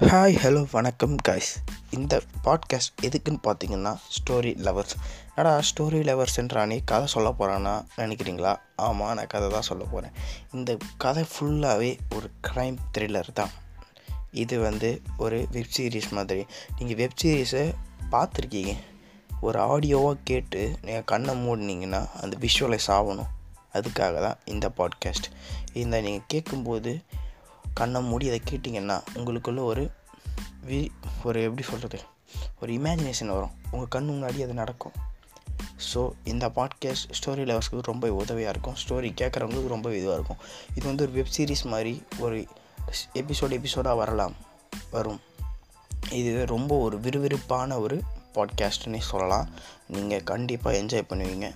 Hi hello வணக்கம் guys இந்த podcast எதுக்குன்னு பார்த்தீங்கன்னா ஸ்டோரி லவர்ஸ் என்னடா ஸ்டோரி லவர்ஸ்ன்றானே கதை சொல்ல போகிறான்னா நினைக்கிறீங்களா? ஆமாம் நான் கதை தான் சொல்ல போகிறேன் இந்த கதை ஃபுல்லாகவே ஒரு க்ரைம் த்ரில்லர் தான். இது வந்து ஒரு வெப் சீரிஸ் மாதிரி. நீங்கள் வெப் சீரிஸை பார்த்துருக்கீங்க. ஒரு ஆடியோவாக கேட்டு நீங்கள் கண்ணை மூடினீங்கன்னா அந்த விஷுவலைஸ் ஆகணும். அதுக்காக தான் இந்த பாட்காஸ்ட் இந்த நீங்கள் கேட்கும்போது கண்ணை மூடி அதை கேட்டிங்கன்னா உங்களுக்குள்ள ஒரு வி ஒரு எப்படி சொல்கிறது ஒரு இமேஜினேஷன் வரும். உங்கள் கண் முன்னாடி அது நடக்கும். ஸோ இந்த பாட்காஸ்ட் ஸ்டோரி லவர்ஸ்க்கு ரொம்ப உதவியாக இருக்கும். ஸ்டோரி கேட்குறவங்களுக்கு ரொம்ப இதுவாக இருக்கும். இது வந்து ஒரு வெப் சீரிஸ் மாதிரி ஒரு எபிசோடு எபிசோடாக வரலாம். வரும். இது ரொம்ப ஒரு விறுவிறுப்பான ஒரு பாட்காஸ்ட்னே சொல்லலாம். நீங்கள் கண்டிப்பாக என்ஜாய் பண்ணுவீங்க.